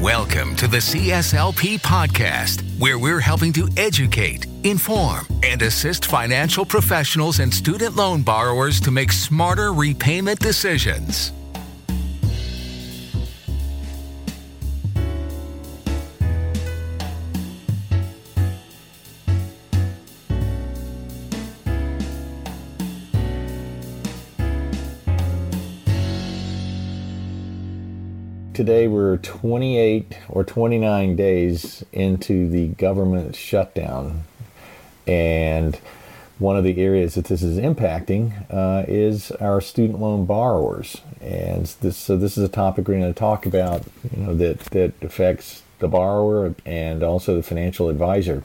Welcome to the CSLP podcast, where we're helping to educate, inform, and assist financial professionals and student loan borrowers to make smarter repayment decisions. Today we're 28 or 29 days into the government shutdown. And one of the areas that this is impacting uh, is our student loan borrowers. And this, so this is a topic we're going to talk about, you know, that, that affects the borrower and also the financial advisor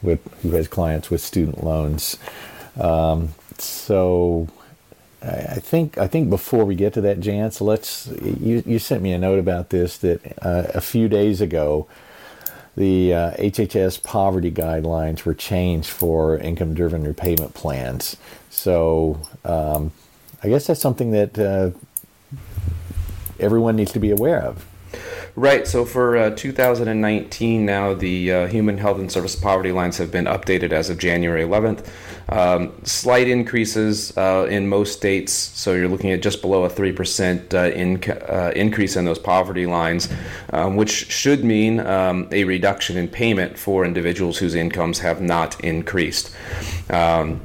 with who has clients with student loans. Um, so I think I think before we get to that, Jantz, let's. You, you sent me a note about this that uh, a few days ago, the uh, HHS poverty guidelines were changed for income-driven repayment plans. So um, I guess that's something that uh, everyone needs to be aware of. Right. So for uh, 2019, now the uh, Human Health and Service Poverty lines have been updated as of January 11th. Um, slight increases uh, in most states. So you're looking at just below a 3% uh, in, uh, increase in those poverty lines, um, which should mean um, a reduction in payment for individuals whose incomes have not increased. Um,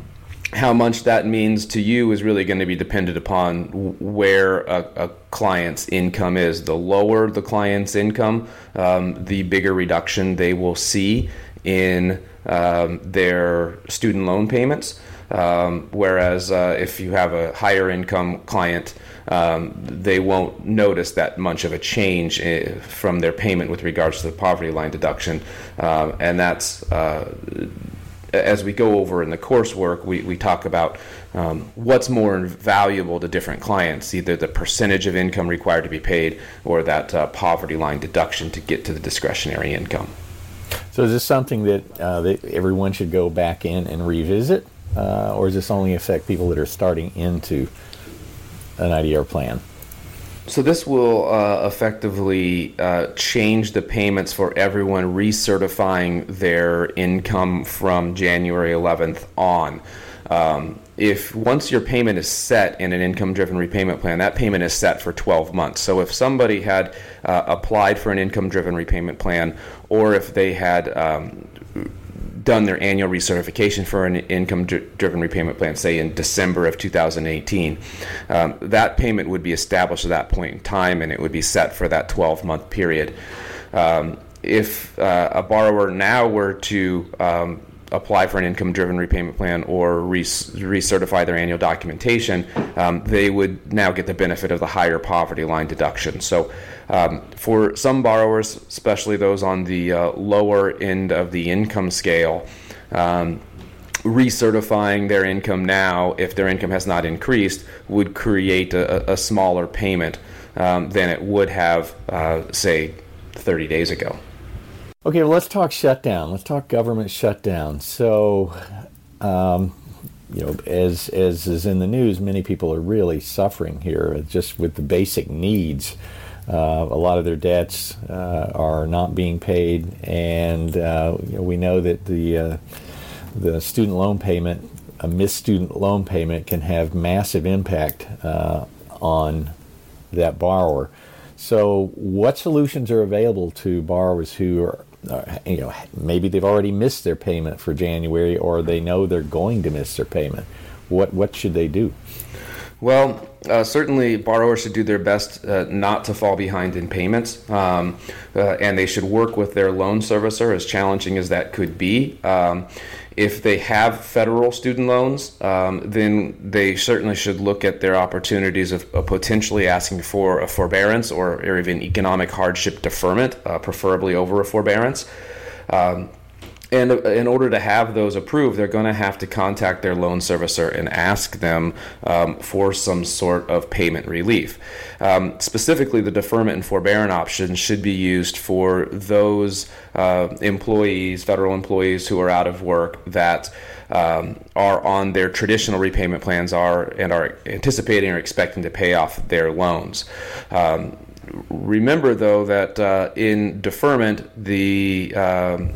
how much that means to you is really going to be dependent upon where a, a client's income is. The lower the client's income, um, the bigger reduction they will see in um, their student loan payments. Um, whereas uh, if you have a higher income client, um, they won't notice that much of a change eh, from their payment with regards to the poverty line deduction. Um, and that's uh, as we go over in the coursework, we, we talk about um, what's more valuable to different clients, either the percentage of income required to be paid or that uh, poverty line deduction to get to the discretionary income. So, is this something that, uh, that everyone should go back in and revisit, uh, or does this only affect people that are starting into an IDR plan? So this will uh, effectively uh, change the payments for everyone recertifying their income from January 11th on. Um, if once your payment is set in an income-driven repayment plan, that payment is set for 12 months. So if somebody had uh, applied for an income-driven repayment plan, or if they had um, done their annual recertification for an income driven repayment plan, say in December of 2018, um, that payment would be established at that point in time and it would be set for that 12 month period. Um, if uh, a borrower now were to um, apply for an income driven repayment plan or recertify their annual documentation, um, they would now get the benefit of the higher poverty line deduction. So, um, for some borrowers, especially those on the uh, lower end of the income scale, um, recertifying their income now, if their income has not increased, would create a, a smaller payment um, than it would have, uh, say, 30 days ago. Okay, well, let's talk shutdown. Let's talk government shutdown. So, um, you know, as as is in the news, many people are really suffering here just with the basic needs. Uh, a lot of their debts uh, are not being paid, and uh, you know, we know that the uh, the student loan payment, a missed student loan payment, can have massive impact uh, on that borrower. So, what solutions are available to borrowers who are you know, maybe they've already missed their payment for January, or they know they're going to miss their payment. What what should they do? Well, uh, certainly borrowers should do their best uh, not to fall behind in payments, um, uh, and they should work with their loan servicer, as challenging as that could be. Um, if they have federal student loans, um, then they certainly should look at their opportunities of, of potentially asking for a forbearance or, or even economic hardship deferment, uh, preferably over a forbearance. Um, and in order to have those approved, they're going to have to contact their loan servicer and ask them um, for some sort of payment relief. Um, specifically, the deferment and forbearance option should be used for those uh, employees, federal employees who are out of work that um, are on their traditional repayment plans are and are anticipating or expecting to pay off their loans. Um, remember, though, that uh, in deferment, the um,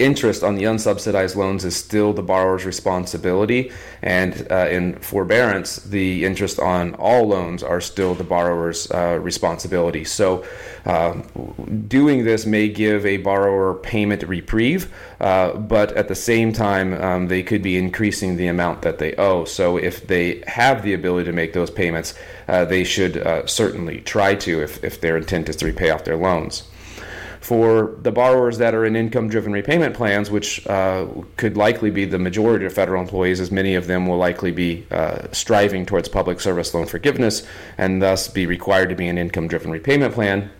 interest on the unsubsidized loans is still the borrower's responsibility, and uh, in forbearance, the interest on all loans are still the borrower's uh, responsibility. So, uh, doing this may give a borrower payment reprieve, uh, but at the same time, um, they could be increasing the amount that they owe. So, if they have the ability to make those payments, uh, they should uh, certainly try to if, if their intent is to repay off their loans for the borrowers that are in income driven repayment plans, which uh, could likely be the majority of federal employees, as many of them will likely be uh, striving towards public service loan forgiveness and thus be required to be an income driven repayment plan.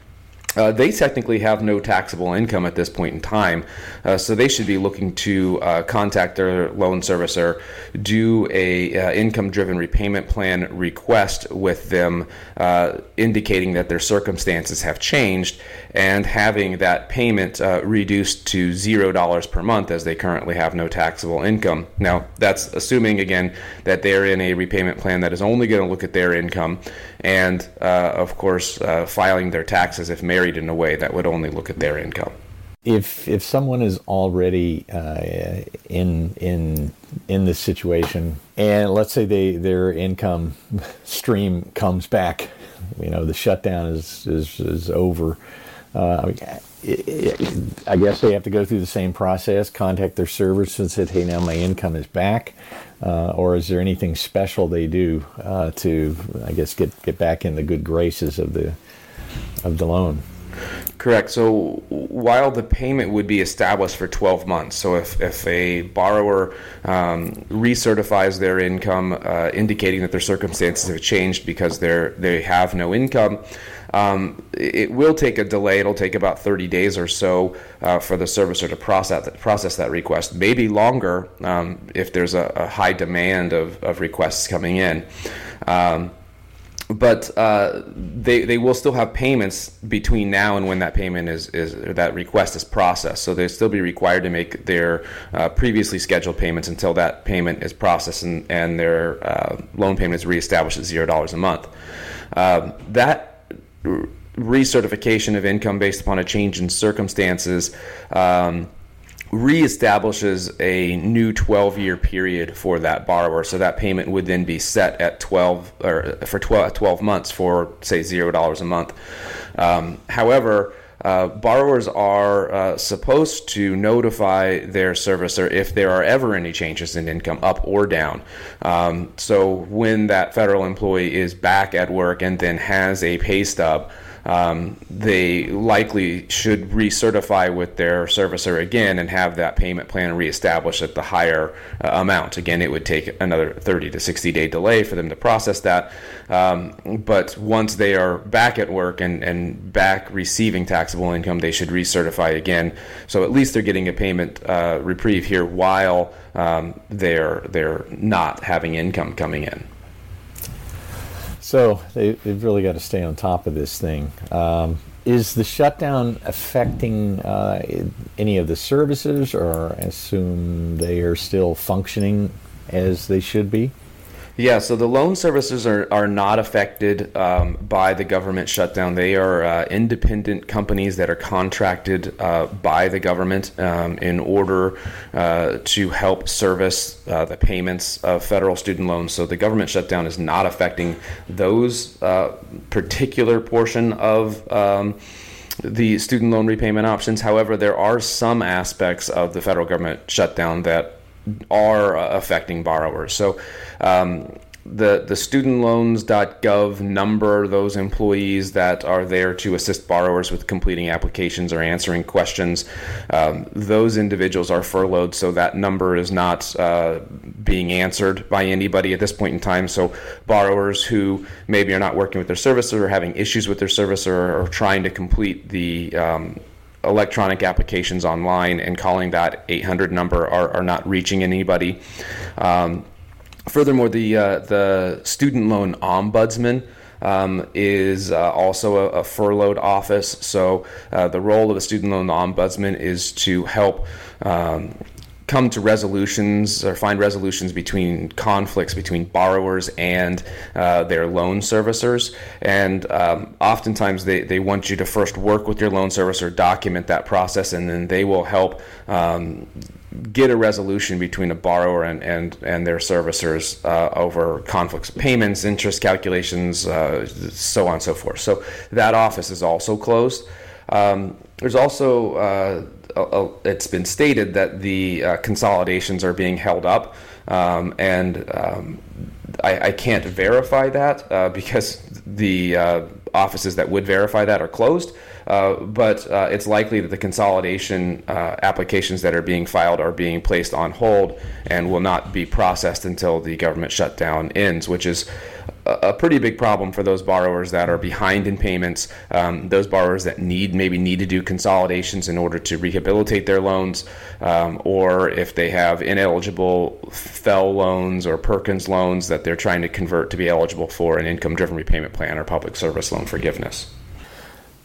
Uh, they technically have no taxable income at this point in time, uh, so they should be looking to uh, contact their loan servicer, do a uh, income-driven repayment plan request with them, uh, indicating that their circumstances have changed, and having that payment uh, reduced to zero dollars per month, as they currently have no taxable income. Now, that's assuming again that they're in a repayment plan that is only going to look at their income, and of course, filing their taxes if married in a way that would only look at their income. If if someone is already uh, in in in this situation, and let's say they their income stream comes back, you know the shutdown is is is over. Uh, I guess they have to go through the same process, contact their servers and say, "Hey, now my income is back," uh, or is there anything special they do uh, to, I guess, get get back in the good graces of the of the loan? Correct. So while the payment would be established for 12 months, so if, if a borrower um, recertifies their income, uh, indicating that their circumstances have changed because they're, they have no income, um, it will take a delay. It'll take about 30 days or so uh, for the servicer to process that, process that request, maybe longer um, if there's a, a, high demand of, of requests coming in. Um, but uh, they they will still have payments between now and when that payment is is that request is processed. So they'll still be required to make their uh, previously scheduled payments until that payment is processed and and their uh, loan payment is reestablished at zero dollars a month. Um, that recertification of income based upon a change in circumstances. Um, reestablishes a new 12 year period for that borrower. So that payment would then be set at 12 or for 12, 12 months for say $0 a month. Um, however, uh, borrowers are uh, supposed to notify their servicer if there are ever any changes in income, up or down. Um, so when that federal employee is back at work and then has a pay stub, um, they likely should recertify with their servicer again and have that payment plan reestablished at the higher uh, amount. Again, it would take another 30 to 60 day delay for them to process that. Um, but once they are back at work and, and back receiving taxable income, they should recertify again. So at least they're getting a payment uh, reprieve here while um, they're they're not having income coming in. So they, have really got to stay on top of this thing. Um, is the shutdown affecting uh, any of the services, or assume they are still functioning as they should be? Yeah, so the loan servicers are, are not affected um, by the government shutdown. They are uh, independent companies that are contracted uh, by the government um, in order uh, to help service uh, the payments of federal student loans. So the government shutdown is not affecting those uh, particular portion of. Um, the student loan repayment options. However, there are some aspects of the federal government shutdown that are uh, affecting borrowers. So um, the the studentloans.gov number those employees that are there to assist borrowers with completing applications or answering questions. Um, those individuals are furloughed, so that number is not uh, being answered by anybody at this point in time. So borrowers who maybe are not working with their servicer or having issues with their servicer or, trying to complete the um, electronic applications online and calling that 800 number are, are not reaching anybody. Um, furthermore, the uh, the student loan ombudsman. Um, is uh, also a, a, furloughed office. So, uh, the role of the student loan ombudsman is to help um, come to resolutions or find resolutions between conflicts between borrowers and uh, their loan servicers. And um, oftentimes they, they want you to first work with your loan servicer, document that process, and then they will help. Um, get a resolution between a borrower and, and, and their servicers uh, over conflicts payments, interest calculations, uh, so on and so forth. So that office is also closed. Um, there's also uh, it's been stated that the uh, consolidations are being held up, um, and um, I, I, can't verify that uh, because the uh, offices that would verify that are closed. Uh, but uh, it's likely that the consolidation applications that are being filed are being placed on hold and will not be processed until the government shutdown ends, which is a pretty big problem for those borrowers that are behind in payments, um, those borrowers that need maybe need to do consolidations in order to rehabilitate their loans, um, or if they have ineligible FFEL loans or Perkins loans that they're trying to convert to be eligible for an income-driven repayment plan or public service loan forgiveness.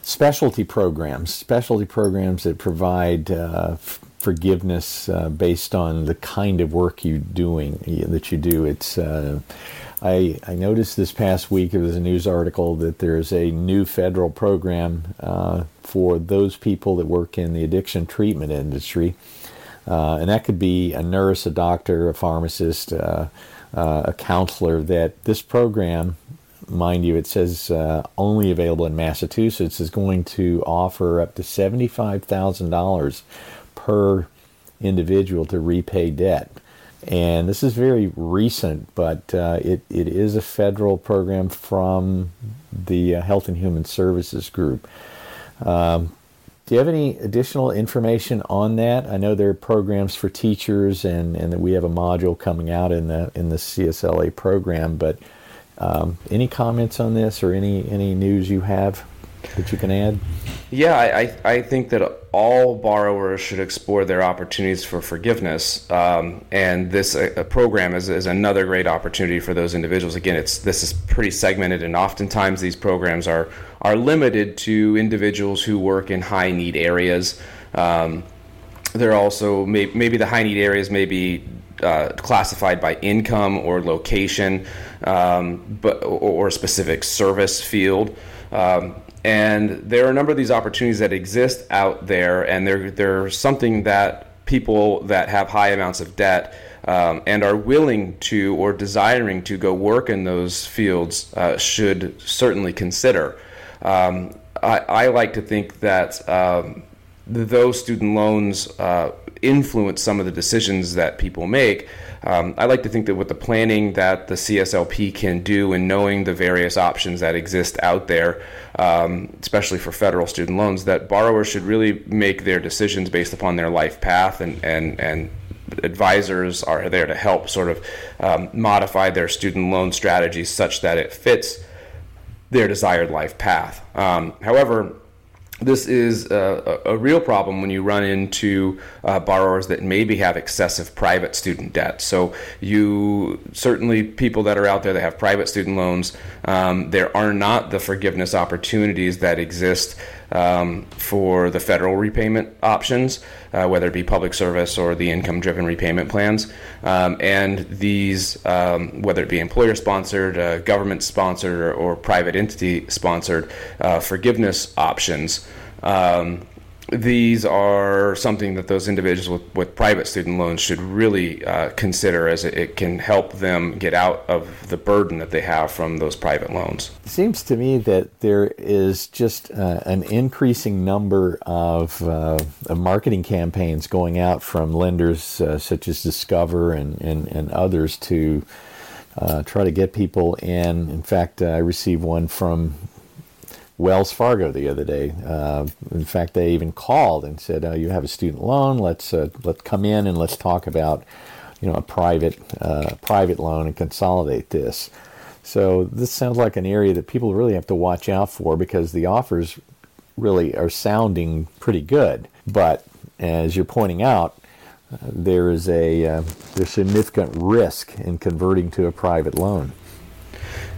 Specialty programs, specialty programs that provide uh, forgiveness uh, based on the kind of work you're doing that you do. It's uh, I, I noticed this past week there was a news article that there's a new federal program uh, for those people that work in the addiction treatment industry. Uh, and that could be a nurse, a doctor, a pharmacist, uh, uh a counselor. That this program, mind you, it says uh, only available in Massachusetts, is going to offer up to $75,000 per individual to repay debt. And this is very recent, but uh, it, it is a federal program from the uh, Health and Human Services Group. Um, do you have any additional information on that? I know there are programs for teachers, and, and that we have a module coming out in the in the CSLP program. But um, any comments on this, or any any news you have that you can add? Yeah, I, I think that all borrowers should explore their opportunities for forgiveness, um, and this uh, program is, is another great opportunity for those individuals. Again, it's this is pretty segmented, and oftentimes these programs are are limited to individuals who work in high need areas. Um, they're also may, maybe the high need areas may be uh, classified by income or location, um, but or, or, a specific service field. Um, and there are a number of these opportunities that exist out there, and they're, they're something that people that have high amounts of debt um, and are willing to or desiring to go work in those fields uh, should certainly consider. Um, I, I, like to think that um, those student loans uh, influence some of the decisions that people make. Um, I like to think that with the planning that the CSLP can do and knowing the various options that exist out there, um, especially for federal student loans, that borrowers should really make their decisions based upon their life path and, and, and advisors are there to help sort of um, modify their student loan strategies such that it fits their desired life path. Um, however, this is a, a, real problem when you run into uh, borrowers that maybe have excessive private student debt. So, you certainly people that are out there that have private student loans, um, there are not the forgiveness opportunities that exist um, for the federal repayment options, uh, whether it be public service or the income driven repayment plans. Um, and these, um, whether it be employer sponsored, uh, government sponsored, or, or, private entity sponsored uh, forgiveness options. Um, these are something that those individuals with, with private student loans should really uh, consider as it, it, can help them get out of the burden that they have from those private loans. It seems to me that there is just uh, an increasing number of, uh, of, marketing campaigns going out from lenders uh, such as Discover and, and, and others to uh, try to get people in. In fact, I received one from Wells Fargo the other day. Uh, in fact, they even called and said, uh, "You have a student loan. Let's uh, let's come in and let's talk about, you know, a private uh, private loan and consolidate this." So this sounds like an area that people really have to watch out for because the offers really are sounding pretty good, but as you're pointing out, uh, there is a uh, there's significant risk in converting to a private loan.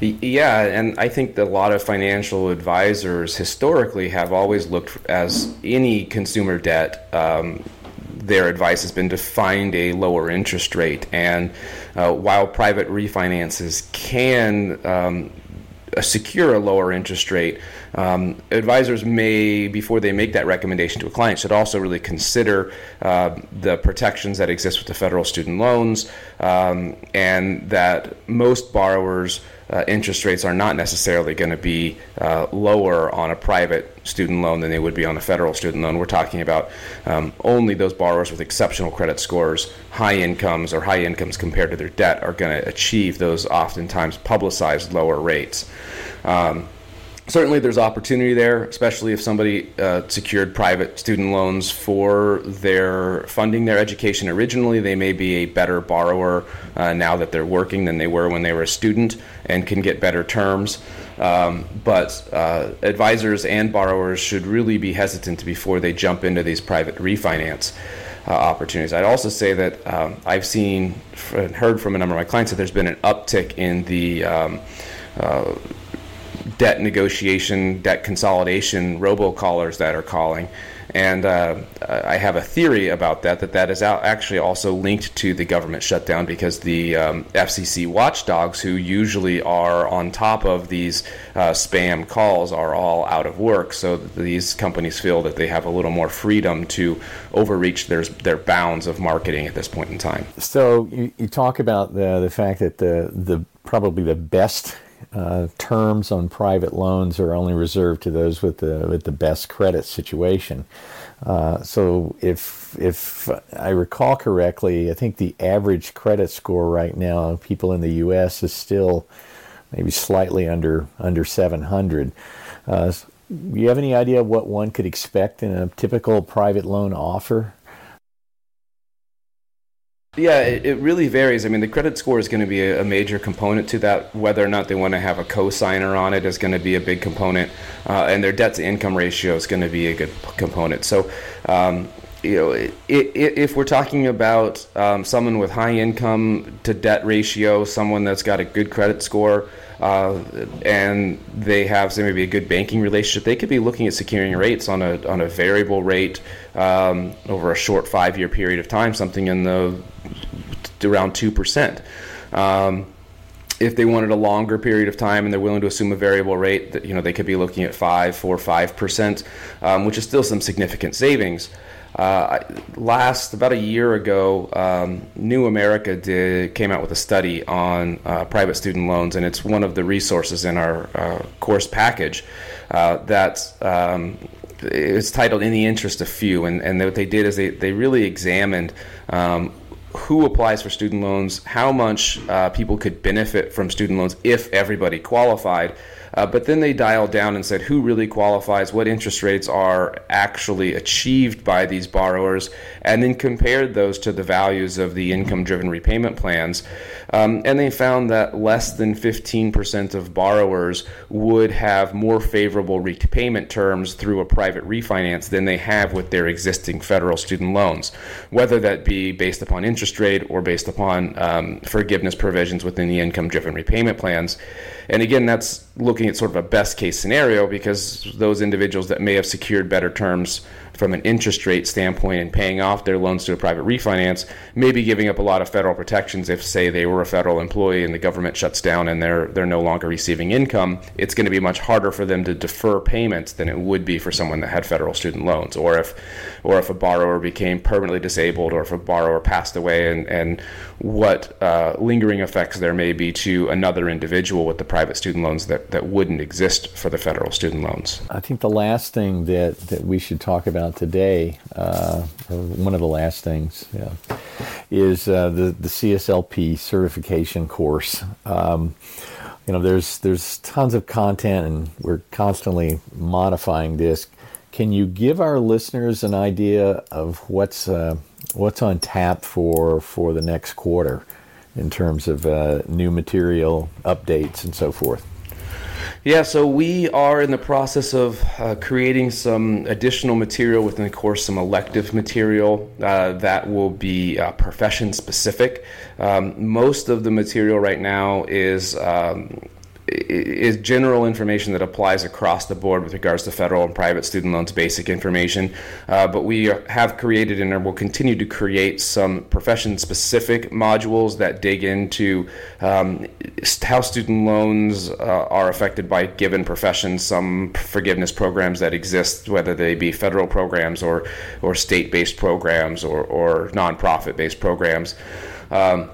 Yeah, and I think that a lot of financial advisors historically have always looked as any consumer debt. Um, their advice has been to find a lower interest rate. And uh, while private refinances can um, secure a lower interest rate, um, advisors may, before they make that recommendation to a client, should also really consider uh, the protections that exist with the federal student loans um, and that most borrowers uh, interest rates are not necessarily going to be uh, lower on a private student loan than they would be on a federal student loan. We're talking about um, only those borrowers with exceptional credit scores, high incomes, or high incomes compared to their debt are going to achieve those oftentimes publicized lower rates. Um, certainly there's opportunity there, especially if somebody uh, secured private student loans for their funding their education originally. They may be a better borrower uh, now that they're working than they were when they were a student and can get better terms. Um, but uh, advisors and borrowers should really be hesitant before they jump into these private refinance. Uh, opportunities. I'd also say that um, I've seen and heard from a number of my clients that there's been an uptick in the um, uh, debt negotiation, debt consolidation robocallers that are calling. And uh, I have a theory about that, that that is actually also linked to the government shutdown because the um, FCC watchdogs, who usually are on top of these uh, spam calls, are all out of work. So these companies feel that they have a little more freedom to overreach their, their bounds of marketing at this point in time. So you, you talk about the, the fact that the, the probably the best uh, terms on private loans are only reserved to those with the with the best credit situation. Uh, so if if I recall correctly, I think the average credit score right now, of people in the U.S. is still maybe slightly under under 700. Uh, do you have any idea what one could expect in a typical private loan offer? Yeah, it, really varies. I mean, the credit score is going to be a, a, major component to that. Whether or not they want to have a co-signer on it is going to be a big component, uh, and their debt to income ratio is going to be a good component. So, um, you know, it, it, if we're talking about um, someone with high income to debt ratio, someone that's got a good credit score, uh, and they have maybe a good banking relationship, they could be looking at securing rates on a on a variable rate um, over a short five year period of time, something in the around 2%. Um, if they wanted a longer period of time and they're willing to assume a variable rate, that you know they could be looking at five, four, five percent, um, which is still some significant savings. Uh, last about a year ago, um, New America did came out with a study on uh, private student loans, and it's one of the resources in our uh, course package uh, that um, it's titled "In the Interest of Few," and, and what they did is they they really examined um, who applies for student loans, how much uh, people could benefit from student loans if everybody qualified, uh, but then they dialed down and said who really qualifies, what interest rates are actually achieved by these borrowers, and then compared those to the values of the income driven repayment plans. Um, and they found that less than 15% of borrowers would have more favorable repayment terms through a private refinance than they have with their existing federal student loans, whether that be based upon interest rate or based upon um, forgiveness provisions within the income driven repayment plans. And again, that's looking at sort of a best case scenario because those individuals that may have secured better terms from an interest rate standpoint and paying off their loans to a private refinance, maybe giving up a lot of federal protections if, say, they were a federal employee and the government shuts down and they're they're no longer receiving income. It's going to be much harder for them to defer payments than it would be for someone that had federal student loans, or if or if a borrower became permanently disabled, or if a borrower passed away, and and what uh, lingering effects there may be to another individual with the private student loans that that wouldn't exist for the federal student loans. I think the last thing that that we should talk about today, uh, or one of the last things, yeah, is uh, the the CSLP certification course. Um, you know, there's there's tons of content, and we're constantly modifying this. Can you give our listeners an idea of what's uh, what's on tap for for the next quarter in terms of uh, new material updates and so forth? Yeah, so we are in the process of uh, creating some additional material within the course, some elective material uh, that will be uh, profession specific. Um, most of the material right now is. Um, is general information that applies across the board with regards to federal and private student loans basic information. Uh, but we have created and will continue to create some profession specific modules that dig into um, how student loans uh, are affected by given professions, some forgiveness programs that exist, whether they be federal programs or, or state based programs or, or nonprofit based programs. Um,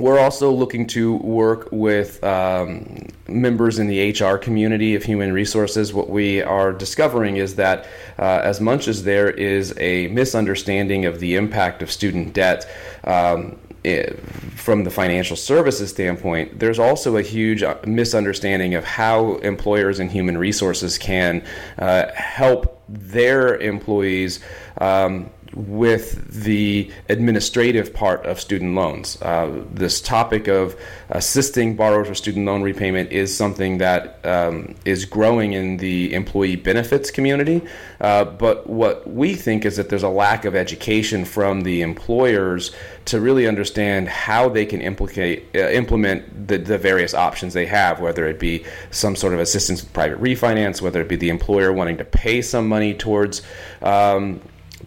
we're also looking to work with um, members in the HR community of human resources. What we are discovering is that uh, as much as there is a misunderstanding of the impact of student debt, um, it, from the financial services standpoint, there's also a huge uh, misunderstanding of how employers and human resources can uh, help their employees. Um, with the administrative part of student loans. Uh, this topic of assisting borrowers with student loan repayment is something that um, is growing in the employee benefits community. Uh, but what we think is that there's a lack of education from the employers to really understand how they can implicate, uh, implement the, the various options they have, whether it be some sort of assistance with private refinance, whether it be the employer wanting to pay some money towards um,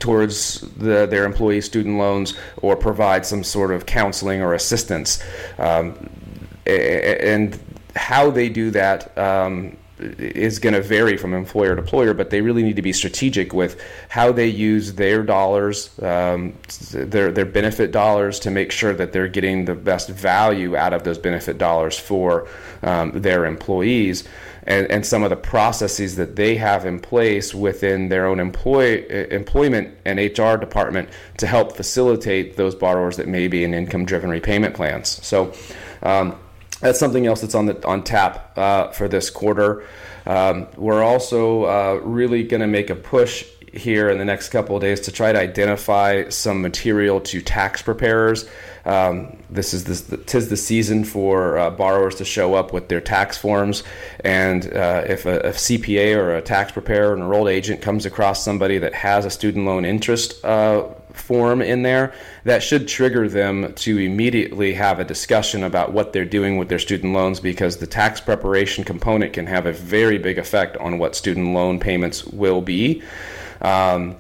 towards the, their employee student loans or provide some sort of counseling or assistance. Um, and how they do that um, is going to vary from employer to employer, but they really need to be strategic with how they use their dollars, um, their their benefit dollars, to make sure that they're getting the best value out of those benefit dollars for um, their employees and, and some of the processes that they have in place within their own employ, employment and HR department to help facilitate those borrowers that may be in income driven repayment plans. So um, that's something else that's on the on tap uh, for this quarter. Um, we're also uh, really going to make a push here in the next couple of days to try to identify some material to tax preparers. Um, this is the tis the season for uh, borrowers to show up with their tax forms, and uh, if a, a, CPA or a tax preparer, an enrolled agent, comes across somebody that has a student loan interest uh, form in there, that should trigger them to immediately have a discussion about what they're doing with their student loans because the tax preparation component can have a very big effect on what student loan payments will be. Um,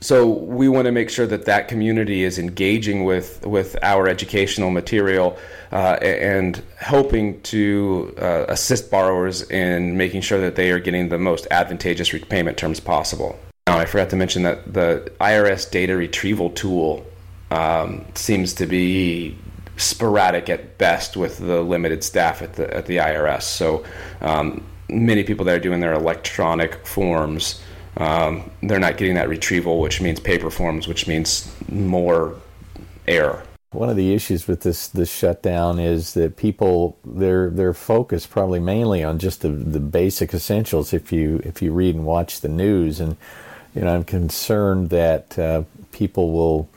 so we want to make sure that that community is engaging with with our educational material uh, and helping to uh, assist borrowers in making sure that they are getting the most advantageous repayment terms possible. Now, I forgot to mention that the IRS data retrieval tool um, seems to be sporadic at best with the limited staff at the at the IRS. So um, many people that are doing their electronic forms um, they're not getting that retrieval, which means paper forms, which means more error. One of the issues with this this shutdown is that people they're they're focused probably mainly on just the, the basic essentials. If you if you read and watch the news, and you know, I'm concerned that uh, people will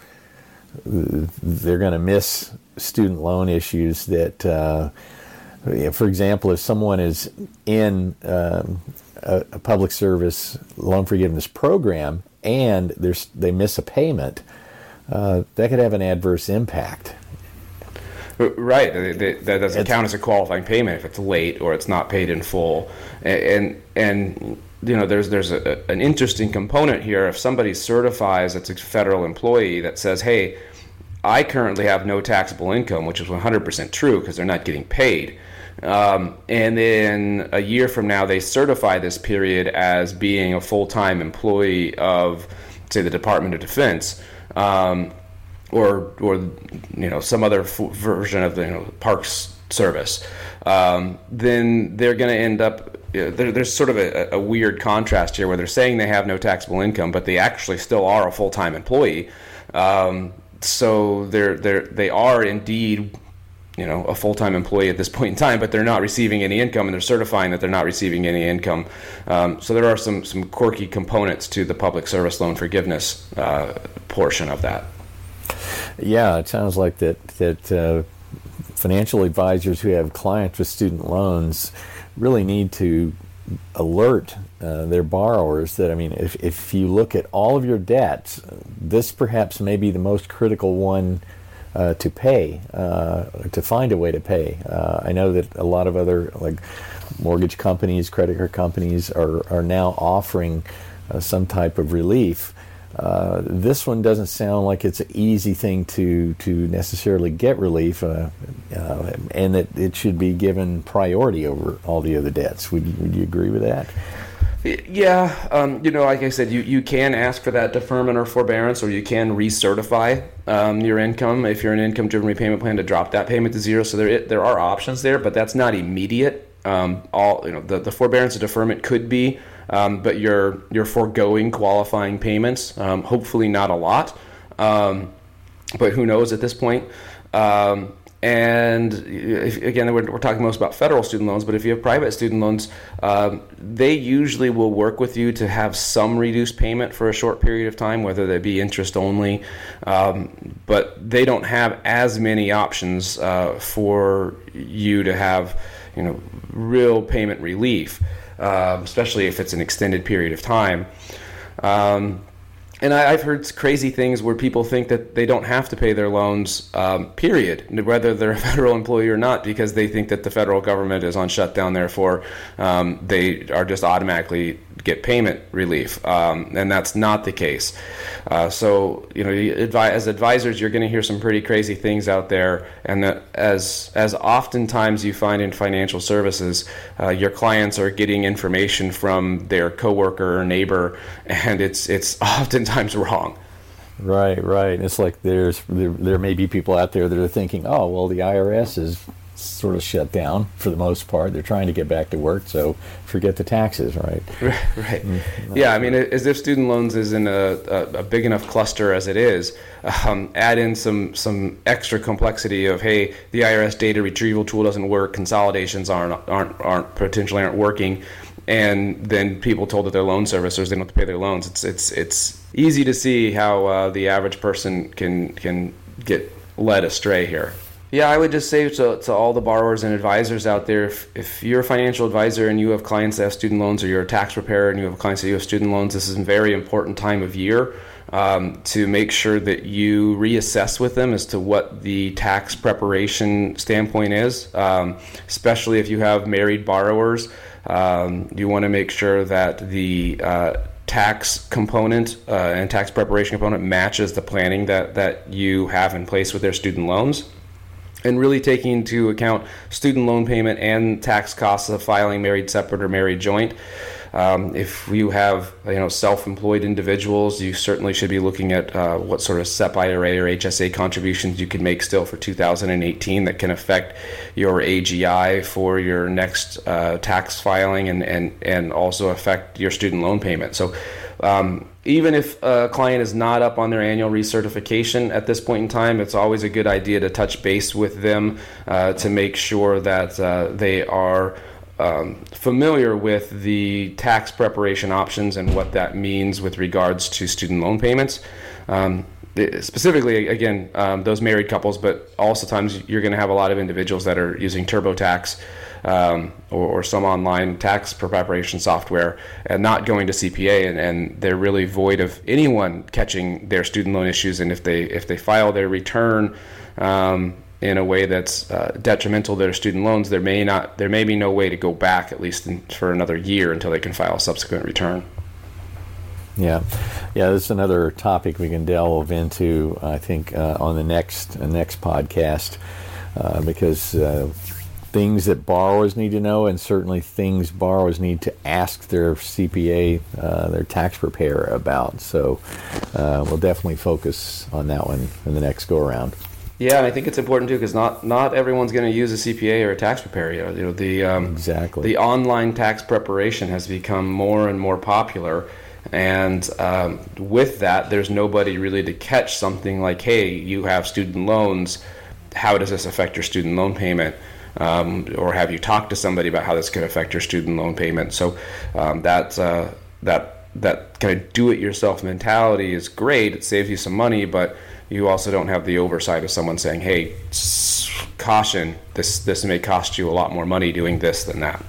they're going to miss student loan issues that. Uh, for example, if someone is in um, a, a public service loan forgiveness program and they miss a payment, uh, that could have an adverse impact. Right, that doesn't it's, count as a qualifying payment if it's late or it's not paid in full, and and you know there's there's a, an interesting component here. If somebody certifies it's a federal employee that says, "Hey, I currently have no taxable income," which is 100% true because they're not getting paid um, and then a year from now, they certify this period as being a full time employee of, say, the Department of Defense. Um, or, or you know some other f- version of the you know, Parks Service, um, then they're going to end up there, there's sort of a, a, weird contrast here where they're saying they have no taxable income, but they actually still are a full time employee. Um, so they're, they're, they are indeed you know a full-time employee at this point in time but they're not receiving any income and they're certifying that they're not receiving any income. Um, so there are some some quirky components to the public service loan forgiveness uh, portion of that. Yeah it sounds like that that uh, financial advisors who have clients with student loans really need to alert uh, their borrowers that I mean if, if you look at all of your debts this perhaps may be the most critical one uh, to pay, uh, to find a way to pay. Uh, I know that a lot of other like mortgage companies, credit card companies are, are now offering uh, some type of relief. Uh, this one doesn't sound like it's an easy thing to to necessarily get relief, uh, uh, and that it should be given priority over all the other debts. Would you, would you agree with that? Yeah, um, you know, like I said, you, you can ask for that deferment or forbearance, or you can recertify um, your income if you're an income-driven repayment plan to drop that payment to zero. So there there are options there, but that's not immediate. Um, all you know, the, the forbearance or deferment could be, um, but you're you're foregoing qualifying payments. Um, hopefully, not a lot, um, but who knows at this point. Um, and if, again, we're, we're, talking most about federal student loans, but if you have private student loans, um, they usually will work with you to have some reduced payment for a short period of time, whether they be interest only. Um, but they don't have as many options uh, for you to have, you know, real payment relief, uh, especially if it's an extended period of time. Um, and I, have heard crazy things where people think that they don't have to pay their loans, um, period, whether they're a federal employee or not, because they think that the federal government is on shutdown. Therefore, um, they are just automatically get payment relief, um, and that's not the case. Uh, so, you know, as advisors, you're going to hear some pretty crazy things out there, and as as oftentimes you find in financial services, uh, your clients are getting information from their coworker or neighbor, and it's it's oftentimes wrong. Right, right. It's like there's there, there may be people out there that are thinking, oh, well, the IRS is sort of shut down for the most part. They're trying to get back to work, so forget the taxes, right? Right. Yeah, I mean, as if student loans is in a, a, a big enough cluster as it is, um, add in some some extra complexity of hey, the IRS data retrieval tool doesn't work, consolidations aren't aren't aren't potentially aren't working. And then people told that their loan servicers they don't have to pay their loans. It's it's it's easy to see how uh, the average person can can get led astray here. Yeah, I would just say to, to all the borrowers and advisors out there if, if you're a financial advisor and you have clients that have student loans, or you're a tax preparer and you have clients that you have student loans, this is a very important time of year um, to make sure that you reassess with them as to what the tax preparation standpoint is, um, especially if you have married borrowers. Um, you want to make sure that the uh, tax component uh, and tax preparation component matches the planning that, that you have in place with their student loans and really taking into account student loan payment and tax costs of filing married separate or married joint. Um, if you have you know self-employed individuals, you certainly should be looking at uh, what sort of SEP IRA or HSA contributions you can make still for 2018 that can affect your AGI for your next uh, tax filing and, and and also affect your student loan payment. So um, even if a client is not up on their annual recertification at this point in time, it's always a good idea to touch base with them uh, to make sure that uh, they are um, familiar with the tax preparation options and what that means with regards to student loan payments. Um, specifically, again, um, those married couples, but also times you're going to have a lot of individuals that are using TurboTax um, or, or, some online tax preparation software and not going to CPA, and, and, they're really void of anyone catching their student loan issues. And if they if they file their return um, in a way that's uh, detrimental to their student loans, there may not there may be no way to go back at least in, for another year until they can file a subsequent return. Yeah, yeah, this is another topic we can delve into. I think uh, on the next uh, next podcast uh, because uh, things that borrowers need to know, and certainly things borrowers need to ask their CPA, uh, their tax preparer about. So uh, we'll definitely focus on that one in the next go around. Yeah, and I think it's important too because not not everyone's going to use a CPA or a tax preparer. You know, the um, exactly the online tax preparation has become more and more popular. And um, with that, there's nobody really to catch something like, hey, you have student loans. How does this affect your student loan payment? Um, or have you talked to somebody about how this could affect your student loan payment? So um, that uh, that that kind of do-it-yourself mentality is great. It saves you some money, but you also don't have the oversight of someone saying, "Hey, caution! This this may cost you a lot more money doing this than that."